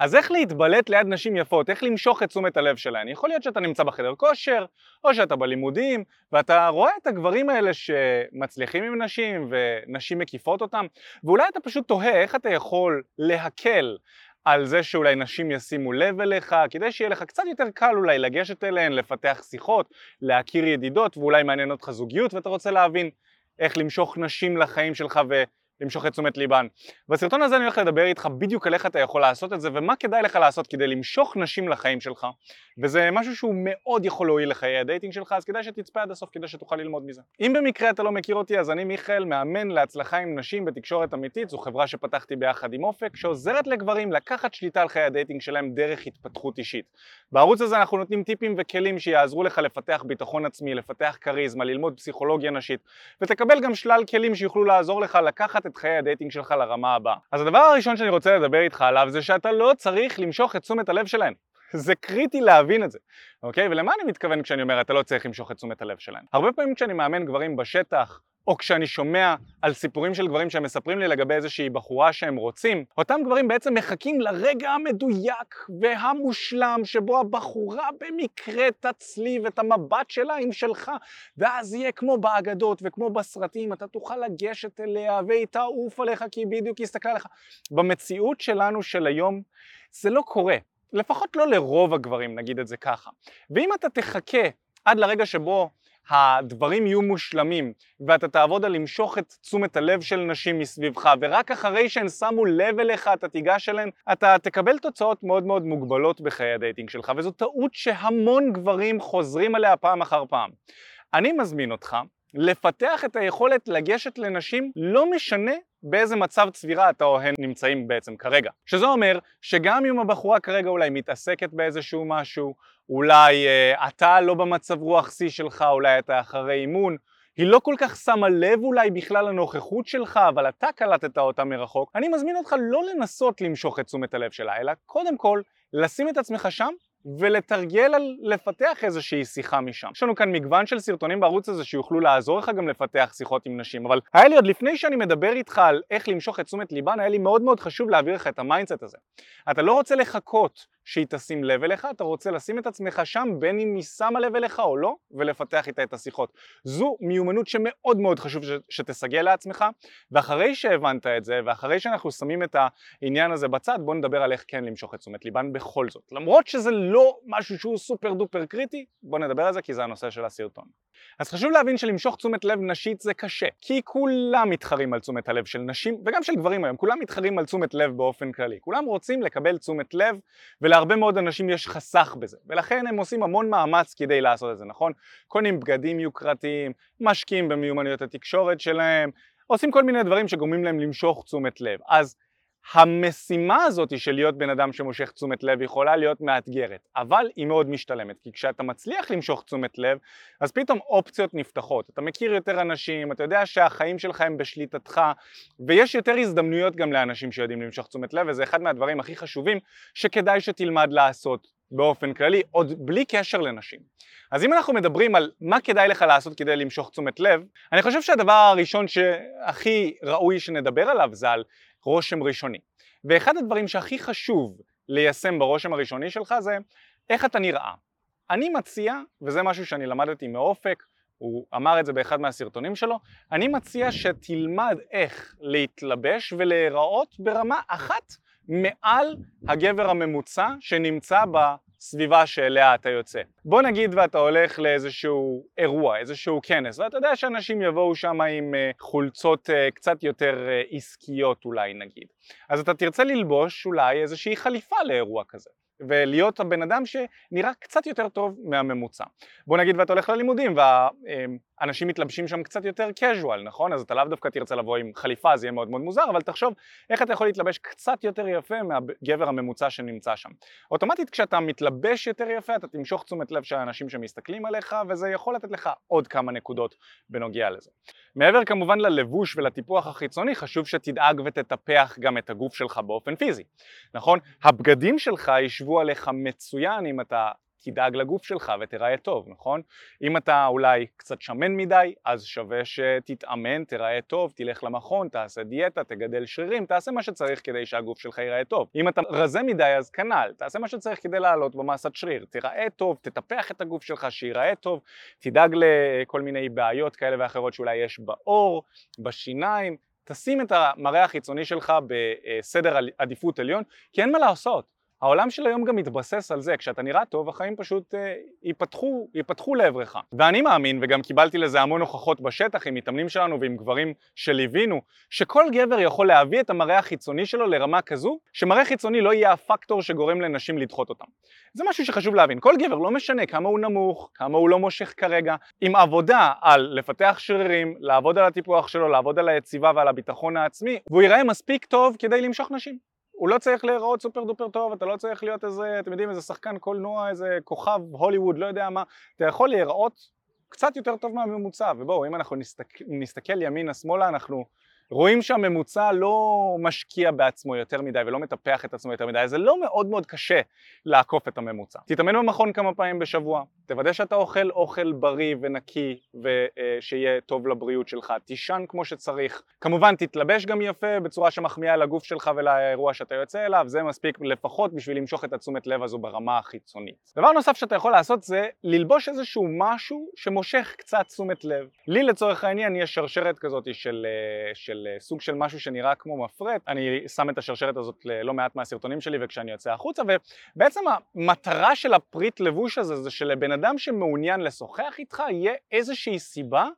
אז איך להתבלט ליד נשים יפות, איך למשוך את תשומת הלב שלהן? יכול להיות שאתה נמצא בחדר כושר, או שאתה בלימודים, ואתה רואה את הגברים האלה שמצליחים עם נשים, ונשים מקיפות אותם, ואולי אתה פשוט תוהה איך אתה יכול להקל על זה שאולי נשים ישימו לב אליך, כדי שיהיה לך קצת יותר קל אולי לגשת אליהן, לפתח שיחות, להכיר ידידות, ואולי מעניין אותך זוגיות, ואתה רוצה להבין איך למשוך נשים לחיים שלך ו... למשוך את תשומת ליבן. בסרטון הזה אני הולך לדבר איתך בדיוק על איך אתה יכול לעשות את זה ומה כדאי לך לעשות כדי למשוך נשים לחיים שלך וזה משהו שהוא מאוד יכול להועיל לחיי ה dating שלך אז כדאי שתצפה עד הסוף כדי שתוכל ללמוד מזה. אם במקרה אתה לא מכיר אותי אז אני מיכאל, מאמן להצלחה עם נשים בתקשורת אמיתית, זו חברה שפתחתי ביחד עם אופק שעוזרת לגברים לקחת שליטה על חיי ה dating שלהם דרך התפתחות אישית. בערוץ הזה אנחנו נותנים טיפים וכלים שיעזרו לך לפתח ביטחון עצמי, לפתח כריזמה, ללמוד פסיכולוגיה נשית ותקבל גם שלל כלים שיוכלו לעזור לך לקחת את חיי ה dating שלך לרמה הבאה. אז הדבר הראשון שאני רוצה לדבר איתך עליו זה שאתה לא צריך למשוך את תשומת הלב שלהם. זה קריטי להבין את זה, אוקיי? ולמה אני מתכוון כשאני אומר אתה לא צריך למשוך את תשומת הלב שלהם? הרבה פעמים כשאני מאמן גברים בשטח, או כשאני שומע על סיפורים של גברים שהם מספרים לי לגבי איזושהי בחורה שהם רוצים, אותם גברים בעצם מחכים לרגע המדויק והמושלם שבו הבחורה במקרה תצליב את המבט שלה עם שלך ואז יהיה כמו באגדות וכמו בסרטים, אתה תוכל לגשת אליה והיא תעוף עליך כי היא בדיוק הסתכלה עליך. במציאות שלנו של היום זה לא קורה, לפחות לא לרוב הגברים נגיד את זה ככה. ואם אתה תחכה עד לרגע שבו הדברים יהיו מושלמים ואתה תעבוד על למשוך את תשומת הלב של נשים מסביבך ורק אחרי שהן שמו לב אליך אתה תיגש אליהן אתה תקבל תוצאות מאוד מאוד מוגבלות בחיי ה dating שלך וזו טעות שהמון גברים חוזרים עליה פעם אחר פעם. אני מזמין אותך לפתח את היכולת לגשת לנשים לא משנה באיזה מצב צבירה אתה או הן נמצאים בעצם כרגע. שזה אומר שגם אם הבחורה כרגע אולי מתעסקת באיזשהו משהו, אולי אה, אתה לא במצב רוח שיא שלך, אולי אתה אחרי אימון, היא לא כל כך שמה לב אולי בכלל לנוכחות שלך, אבל אתה קלטת אותה מרחוק, אני מזמין אותך לא לנסות למשוך את תשומת הלב שלה, אלא קודם כל לשים את עצמך שם ולתרגל על לפתח איזושהי שיחה משם. יש לנו כאן מגוון של סרטונים בערוץ הזה שיוכלו לעזור לך גם לפתח שיחות עם נשים, אבל היה לי עוד לפני שאני מדבר איתך על איך למשוך את תשומת ליבן, היה לי מאוד מאוד חשוב להעביר לך את ה mindset הזה. אתה לא רוצה לחכות שהיא תשים לב אליך, אתה רוצה לשים את עצמך שם בין אם היא שמה לב אליך או לא, ולפתח איתה את השיחות. זו מיומנות שמאוד מאוד חשוב שתסגל לעצמך, ואחרי שהבנת את זה, ואחרי שאנחנו שמים את העניין הזה בצד, בוא נדבר על איך כן למשוך את תשומת ליבן בכל זאת. למרות שזה לא משהו שהוא סופר דופר קריטי, בוא נדבר על זה כי זה הנושא של הסרטון. אז חשוב להבין שלמשוך תשומת לב נשית זה קשה, כי כולם מתחרים על תשומת הלב של נשים, וגם של גברים היום, כולם מתחרים על תשומת לב באופן כללי. כולם רוצים לקבל תשומת לב, ולהרבה מאוד אנשים יש חסך בזה, ולכן הם עושים המון מאמץ כדי לעשות את זה, נכון? קונים בגדים יוקרתיים, משקיעים במיומנויות התקשורת שלהם, עושים כל מיני דברים שגורמים להם למשוך תשומת לב. אז המשימה הזאת של להיות בן אדם שמושך תשומת לב יכולה להיות מאתגרת, אבל היא מאוד משתלמת, כי כשאתה מצליח למשוך תשומת לב, אז פתאום אופציות נפתחות, אתה מכיר יותר אנשים, אתה יודע שהחיים שלך הם בשליטתך, ויש יותר הזדמנויות גם לאנשים שיודעים למשוך תשומת לב, וזה אחד מהדברים הכי חשובים שכדאי שתלמד לעשות באופן כללי, עוד בלי קשר לנשים. אז אם אנחנו מדברים על מה כדאי לך לעשות כדי למשוך תשומת לב, אני חושב שהדבר הראשון שהכי ראוי שנדבר עליו זה על רושם ראשוני. ואחד הדברים שהכי חשוב ליישם ברושם הראשוני שלך זה איך אתה נראה. אני מציע, וזה משהו שאני למדתי מאופק, הוא אמר את זה באחד מהסרטונים שלו, אני מציע שתלמד איך להתלבש ולהיראות ברמה אחת מעל הגבר הממוצע שנמצא בסביבה שאליה אתה יוצא. בוא נגיד ואתה הולך לאיזשהו אירוע, איזשהו כנס, ואתה יודע שאנשים יבואו שם עם אה, חולצות אה, קצת יותר אה, עסקיות אולי נגיד. אז אתה תרצה ללבוש אולי איזושהי חליפה לאירוע כזה. ולהיות הבן אדם שנראה קצת יותר טוב מהממוצע. בוא נגיד ואתה הולך ללימודים והאנשים מתלבשים שם קצת יותר casual, נכון? אז אתה לאו דווקא תרצה לבוא עם חליפה, זה יהיה מאוד מאוד מוזר, אבל תחשוב איך אתה יכול להתלבש קצת יותר יפה מהגבר הממוצע שנמצא שם. אוטומטית כשאתה מתלבש יותר יפה אתה תמשוך תשומת לב של האנשים שמסתכלים עליך וזה יכול לתת לך עוד כמה נקודות בנוגע לזה. מעבר כמובן ללבוש ולטיפוח החיצוני חשוב שתדאג ותטפח גם את הגוף שלך באופן פיזי, נכון? הבגדים שלך ישבו עליך מצוין אם אתה תדאג לגוף שלך ותראה טוב, נכון? אם אתה אולי קצת שמן מדי, אז שווה שתתאמן, תראה טוב, תלך למכון, תעשה דיאטה, תגדל שרירים, תעשה מה שצריך כדי שהגוף שלך ייראה טוב. אם אתה רזה מדי, אז כנ"ל, תעשה מה שצריך כדי לעלות במסת שריר, תראה טוב, תטפח את הגוף שלך, שייראה טוב, תדאג לכל מיני בעיות כאלה ואחרות שאולי יש בעור, בשיניים, תשים את המראה החיצוני שלך בסדר עדיפות עליון, כי אין מה לעשות. העולם של היום גם מתבסס על זה, כשאתה נראה טוב החיים פשוט אה, ייפתחו, ייפתחו לעברך. ואני מאמין, וגם קיבלתי לזה המון הוכחות בשטח עם מתאמנים שלנו ועם גברים שליווינו, שכל גבר יכול להביא את המראה החיצוני שלו לרמה כזו, שמראה חיצוני לא יהיה הפקטור שגורם לנשים לדחות אותם. זה משהו שחשוב להבין, כל גבר, לא משנה כמה הוא נמוך, כמה הוא לא מושך כרגע, עם עבודה על לפתח שרירים, לעבוד על הטיפוח שלו, לעבוד על היציבה ועל הביטחון העצמי, והוא ייראה מספיק טוב כדי למשוך נשים. הוא לא צריך להיראות סופר דופר טוב, אתה לא צריך להיות איזה, אתם יודעים, איזה שחקן קולנוע, איזה כוכב הוליווד, לא יודע מה, אתה יכול להיראות קצת יותר טוב מהממוצע, ובואו, אם אנחנו נסתכל, נסתכל ימינה שמאלה, אנחנו רואים שהממוצע לא משקיע בעצמו יותר מדי ולא מטפח את עצמו יותר מדי, זה לא מאוד מאוד קשה לעקוף את הממוצע. תתאמן במכון כמה פעמים בשבוע, תוודא שאתה אוכל אוכל בריא ונקי ושיהיה טוב לבריאות שלך, תישן כמו שצריך, כמובן תתלבש גם יפה בצורה שמחמיאה לגוף שלך ולאירוע שאתה יוצא אליו, זה מספיק לפחות בשביל למשוך את התשומת לב הזו ברמה החיצונית. דבר נוסף שאתה יכול לעשות זה ללבוש איזשהו משהו שמושך קצת תשומת לב. לי לצורך העניין יש שרשרת כזאת של, אה, של של אה, סוג של משהו שנראה כמו מפרט, אני שם את השרשרת הזאת ללא מעט מהסרטונים שלי וכשאני יוצא החוצה ובעצם המטרה של הפריט לבוש הזה זה שלבן אדם שמעוניין לשוחח איתך יהיה איזושהי סיבה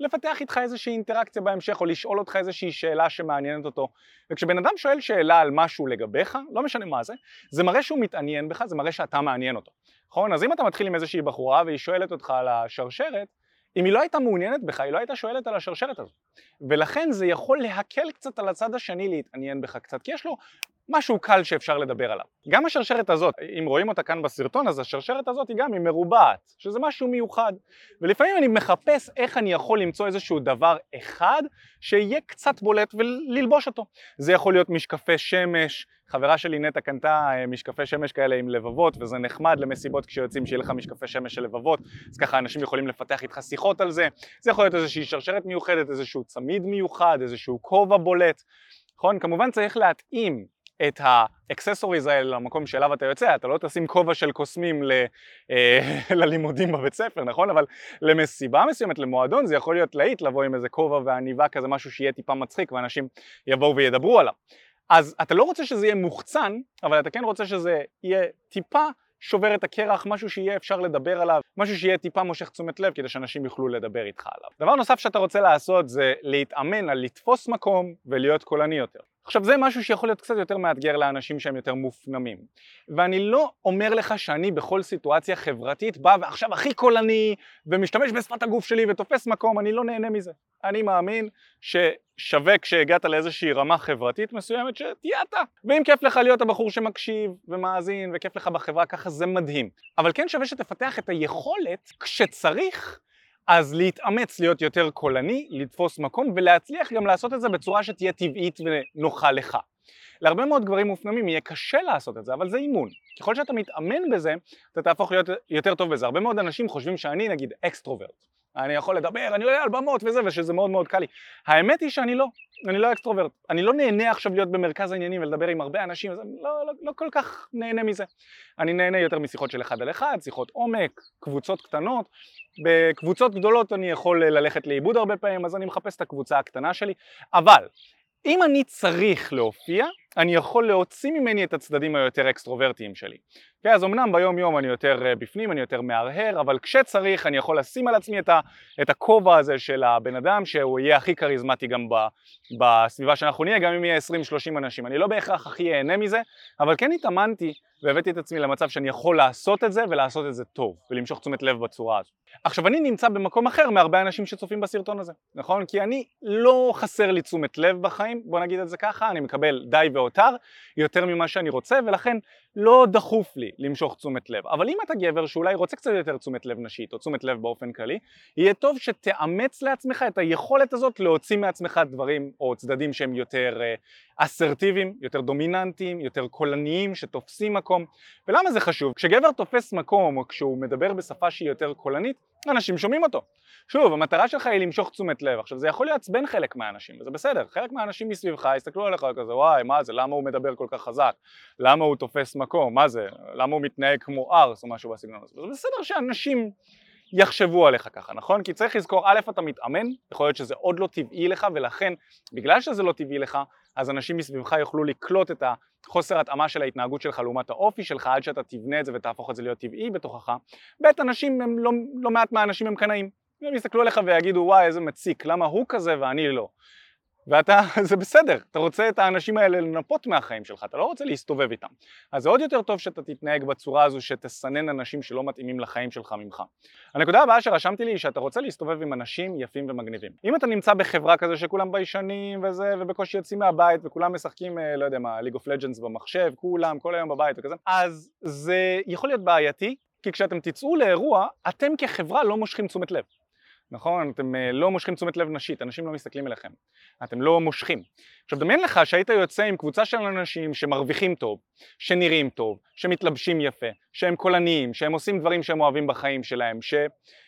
לפתח איתך איזושהי אינטראקציה בהמשך או לשאול אותך איזושהי שאלה שמעניינת אותו וכשבן אדם שואל שאלה על משהו לגביך, לא משנה מה זה, זה מראה שהוא מתעניין בך, זה מראה שאתה מעניין אותו, נכון? אז אם אתה מתחיל עם איזושהי בחורה והיא שואלת אותך על השרשרת אם היא לא הייתה מעוניינת בך, היא לא הייתה שואלת על השרשרת הזאת. ולכן זה יכול להקל קצת על הצד השני להתעניין בך קצת, כי יש לו משהו קל שאפשר לדבר עליו. גם השרשרת הזאת, אם רואים אותה כאן בסרטון, אז השרשרת הזאת היא גם היא מרובעת, שזה משהו מיוחד. ולפעמים אני מחפש איך אני יכול למצוא איזשהו דבר אחד שיהיה קצת בולט וללבוש אותו. זה יכול להיות משקפי שמש, חברה שלי נטע קנתה אה, משקפי שמש כאלה עם לבבות וזה נחמד למסיבות כשיוצאים שיהיה לך משקפי שמש של לבבות אז ככה אנשים יכולים לפתח איתך שיחות על זה זה יכול להיות איזושהי שרשרת מיוחדת, איזשהו צמיד מיוחד, איזשהו כובע בולט נכון? כמובן צריך להתאים את ה accessories האלה למקום שאליו אתה יוצא, אתה לא תשים כובע של קוסמים ל, אה, ללימודים בבית ספר, נכון? אבל למסיבה מסוימת, למועדון, זה יכול להיות להיט לבוא עם איזה כובע ועניבה כזה, משהו שיהיה טיפה מצחיק ואנשים יבואו וידברו עליו. אז אתה לא רוצה שזה יהיה מוחצן, אבל אתה כן רוצה שזה יהיה טיפה שובר את הקרח, משהו שיהיה אפשר לדבר עליו, משהו שיהיה טיפה מושך תשומת לב כדי שאנשים יוכלו לדבר איתך עליו. דבר נוסף שאתה רוצה לעשות זה להתאמן על לתפוס מקום ולהיות קולני יותר. עכשיו זה משהו שיכול להיות קצת יותר מאתגר לאנשים שהם יותר מופנמים. ואני לא אומר לך שאני בכל סיטואציה חברתית בא ועכשיו הכי קולני ומשתמש בשפת הגוף שלי ותופס מקום, אני לא נהנה מזה. אני מאמין ששווה כשהגעת לאיזושהי רמה חברתית מסוימת שתהיה אתה. ואם כיף לך להיות הבחור שמקשיב ומאזין וכיף לך בחברה ככה זה מדהים. אבל כן שווה שתפתח את היכולת כשצריך אז להתאמץ להיות יותר קולני, לתפוס מקום ולהצליח גם לעשות את זה בצורה שתהיה טבעית ונוחה לך. להרבה מאוד גברים מופנמים יהיה קשה לעשות את זה, אבל זה אימון. ככל שאתה מתאמן בזה, אתה תהפוך להיות יותר טוב בזה. הרבה מאוד אנשים חושבים שאני נגיד extrovert. אני יכול לדבר, אני עולה על במות וזה, ושזה מאוד מאוד קל לי. האמת היא שאני לא, אני לא extrovert. אני לא נהנה עכשיו להיות במרכז העניינים ולדבר עם הרבה אנשים, אז אני לא, לא, לא כל כך נהנה מזה. אני נהנה יותר משיחות של אחד על אחד, שיחות עומק, קבוצות קטנות. בקבוצות גדולות אני יכול ללכת לאיבוד הרבה פעמים, אז אני מחפש את הקבוצה הקטנה שלי. אבל אם אני צריך להופיע, אני יכול להוציא ממני את הצדדים היותר אקסטרוברטיים שלי. כן, אז אמנם ביום יום אני יותר אה, בפנים, אני יותר מהרהר, אבל כשצריך אני יכול לשים על עצמי את הכובע הזה של הבן אדם שהוא יהיה הכי כריזמטי גם בסביבה שאנחנו נהיה, גם אם יהיה 20-30 אנשים. אני לא בהכרח הכי אהנה מזה, אבל כן התאמנתי והבאתי את עצמי למצב שאני יכול לעשות את זה ולעשות את זה טוב ולמשוך תשומת לב בצורה הזו. עכשיו אני נמצא במקום אחר מהרבה אנשים שצופים בסרטון הזה, נכון? כי אני לא חסר לי תשומת לב בחיים, בוא נגיד את זה ככה, אני מקבל די והותר יותר ממה שאני רוצה ולכן לא דחוף לי למשוך תשומת לב. אבל אם אתה גבר שאולי רוצה קצת יותר תשומת לב נשית או תשומת לב באופן כללי, יהיה טוב שתאמץ לעצמך את היכולת הזאת להוציא מעצמך דברים או צדדים שהם יותר אה, אסרטיביים, יותר דומיננטיים, יותר קולניים, שתופסים מקום. ולמה זה חשוב? כשגבר תופס מקום או כשהוא מדבר בשפה שהיא יותר קולנית, אנשים שומעים אותו. שוב, המטרה שלך היא למשוך תשומת לב. עכשיו זה יכול לעצבן חלק מהאנשים, וזה בסדר, חלק מהאנשים מסביבך יסתכלו עליך כזה וואי מה זה, למה הוא מדבר כל כך חזק, למה הוא תופס מקום, מה זה, למה הוא מתנהג כמו ארס או משהו בסגנון הזה, זה בסדר שאנשים יחשבו עליך ככה, נכון? כי צריך לזכור, א', אתה מתאמן, יכול להיות שזה עוד לא טבעי לך ולכן בגלל שזה לא טבעי לך, אז אנשים מסביבך יוכלו לקלוט את החוסר התאמה של ההתנהגות שלך לעומת האופי שלך עד שאתה תבנה את זה ותהפוך את זה להיות טבעי בתוכך. ב', אנשים הם לא, לא מעט מהאנשים הם קנאים, הם יסתכלו עליך ויגידו וואי איזה מציק, למה הוא כזה ואני לא. ואתה, זה בסדר, אתה רוצה את האנשים האלה לנפות מהחיים שלך, אתה לא רוצה להסתובב איתם. אז זה עוד יותר טוב שאתה תתנהג בצורה הזו שתסנן אנשים שלא מתאימים לחיים שלך ממך. הנקודה הבאה שרשמתי לי היא שאתה רוצה להסתובב עם אנשים יפים ומגניבים. אם אתה נמצא בחברה כזה שכולם ביישנים וזה, ובקושי יוצאים מהבית וכולם משחקים, אה, לא יודע מה, ליג אוף לג'אנס במחשב, כולם, כל היום בבית וכזה, אז זה יכול להיות בעייתי, כי כשאתם תצאו לאירוע, אתם כחברה לא מושכים תשומת לב. נכון? אתם אה, לא מושכים תשומת לב נשית, אנשים לא מסתכלים אליכם, אתם לא מושכים. עכשיו דמיין לך שהיית יוצא עם קבוצה של אנשים שמרוויחים טוב, שנראים טוב, שמתלבשים יפה, שהם קולניים, שהם עושים דברים שהם אוהבים בחיים שלהם, ש...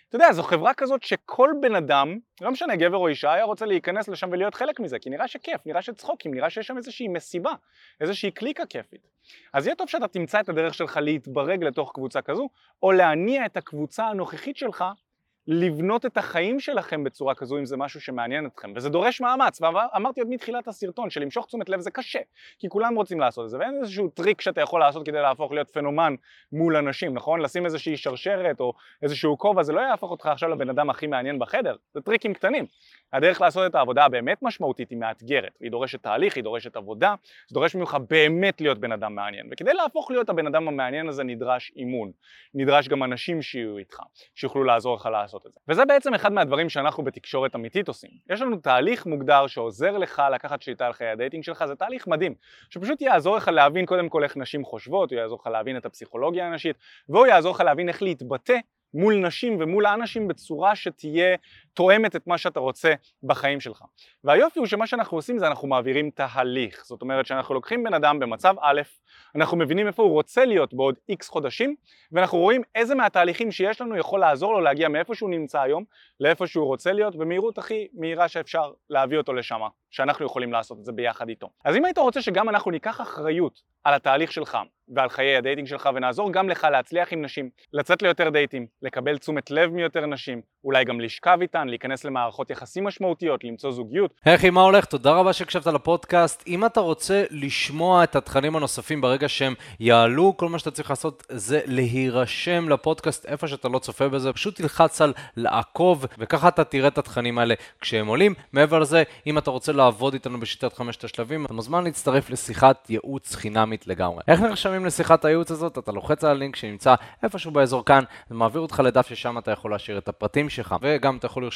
אתה יודע, זו חברה כזאת שכל בן אדם, לא משנה גבר או אישה, היה רוצה להיכנס לשם ולהיות חלק מזה, כי נראה שכיף, נראה שצחוקים, נראה שיש שם איזושהי מסיבה, איזושהי קליקה כיפית. אז יהיה טוב שאתה תמצא את הדרך שלך להתברג לתוך קבוצה כזו, או להניע את הקבוצה הנוכחית שלך לבנות את החיים שלכם בצורה כזו אם זה משהו שמעניין אתכם וזה דורש מאמץ ואמרתי עוד מתחילת הסרטון שלמשוך תשומת לב זה קשה כי כולם רוצים לעשות את זה ואין איזשהו טריק שאתה יכול לעשות כדי להפוך להיות פנומן מול אנשים נכון? לשים איזושהי שרשרת או איזשהו כובע זה לא יהפוך אותך עכשיו לבן אדם הכי מעניין בחדר זה טריקים קטנים הדרך לעשות את העבודה הבאמת משמעותית היא מאתגרת היא דורשת תהליך, היא דורשת עבודה זה דורש ממך באמת להיות בן אדם מעניין וכדי להפוך להיות הבן אדם המעניין הזה נדרש אימון נדרש גם אנשים שיהיו איתך שיוכלו לעזור לך לעשות לעשות את זה. וזה בעצם אחד מהדברים שאנחנו בתקשורת אמיתית עושים. יש לנו תהליך מוגדר שעוזר לך לקחת שליטה על חיי ה dating שלך, זה תהליך מדהים, שפשוט יעזור לך להבין קודם כל איך נשים חושבות, הוא יעזור לך להבין את הפסיכולוגיה הנשית, והוא יעזור לך להבין איך להתבטא מול נשים ומול האנשים בצורה שתהיה תואמת את מה שאתה רוצה בחיים שלך. והיופי הוא שמה שאנחנו עושים זה אנחנו מעבירים תהליך, זאת אומרת שאנחנו לוקחים בן אדם במצב א', אנחנו מבינים איפה הוא רוצה להיות בעוד איקס חודשים, ואנחנו רואים איזה מהתהליכים שיש לנו יכול לעזור לו להגיע מאיפה שהוא נמצא היום לאיפה שהוא רוצה להיות במהירות הכי מהירה שאפשר להביא אותו לשם, שאנחנו יכולים לעשות את זה ביחד איתו. אז אם היית רוצה שגם אנחנו ניקח אחריות על התהליך שלך ועל חיי ה dating שלך ונעזור גם לך להצליח עם נשים, לצאת ליותר דייטים, לקבל תשומת לב מיותר נשים, אולי גם לשכב איתן, להיכנס למערכות יחסים משמעותיות, למצוא זוגיות. היי מה הולך? תודה רבה שהקשבת לפודקאסט. אם אתה רוצה לשמוע את התכנים הנוספים ברגע שהם יעלו, כל מה שאתה צריך לעשות זה להירשם לפודקאסט איפה שאתה לא צופה בזה, פשוט תלחץ על לעקוב, וככה אתה תראה את התכנים האלה כשהם עולים. מעבר לזה, אם אתה רוצה לעבוד איתנו בשיטת חמשת השלבים, אתה מוזמן להצטרף לשיחת ייעוץ חינמית לגמרי. איך נרשמים לשיחת הייעוץ הזאת? אתה לוחץ על הלינק שנמצא איפשהו באזור כאן, זה מעביר אותך לדף ששם אתה יכול להשאיר את הפרטים שלך, וגם אתה יכול לרשום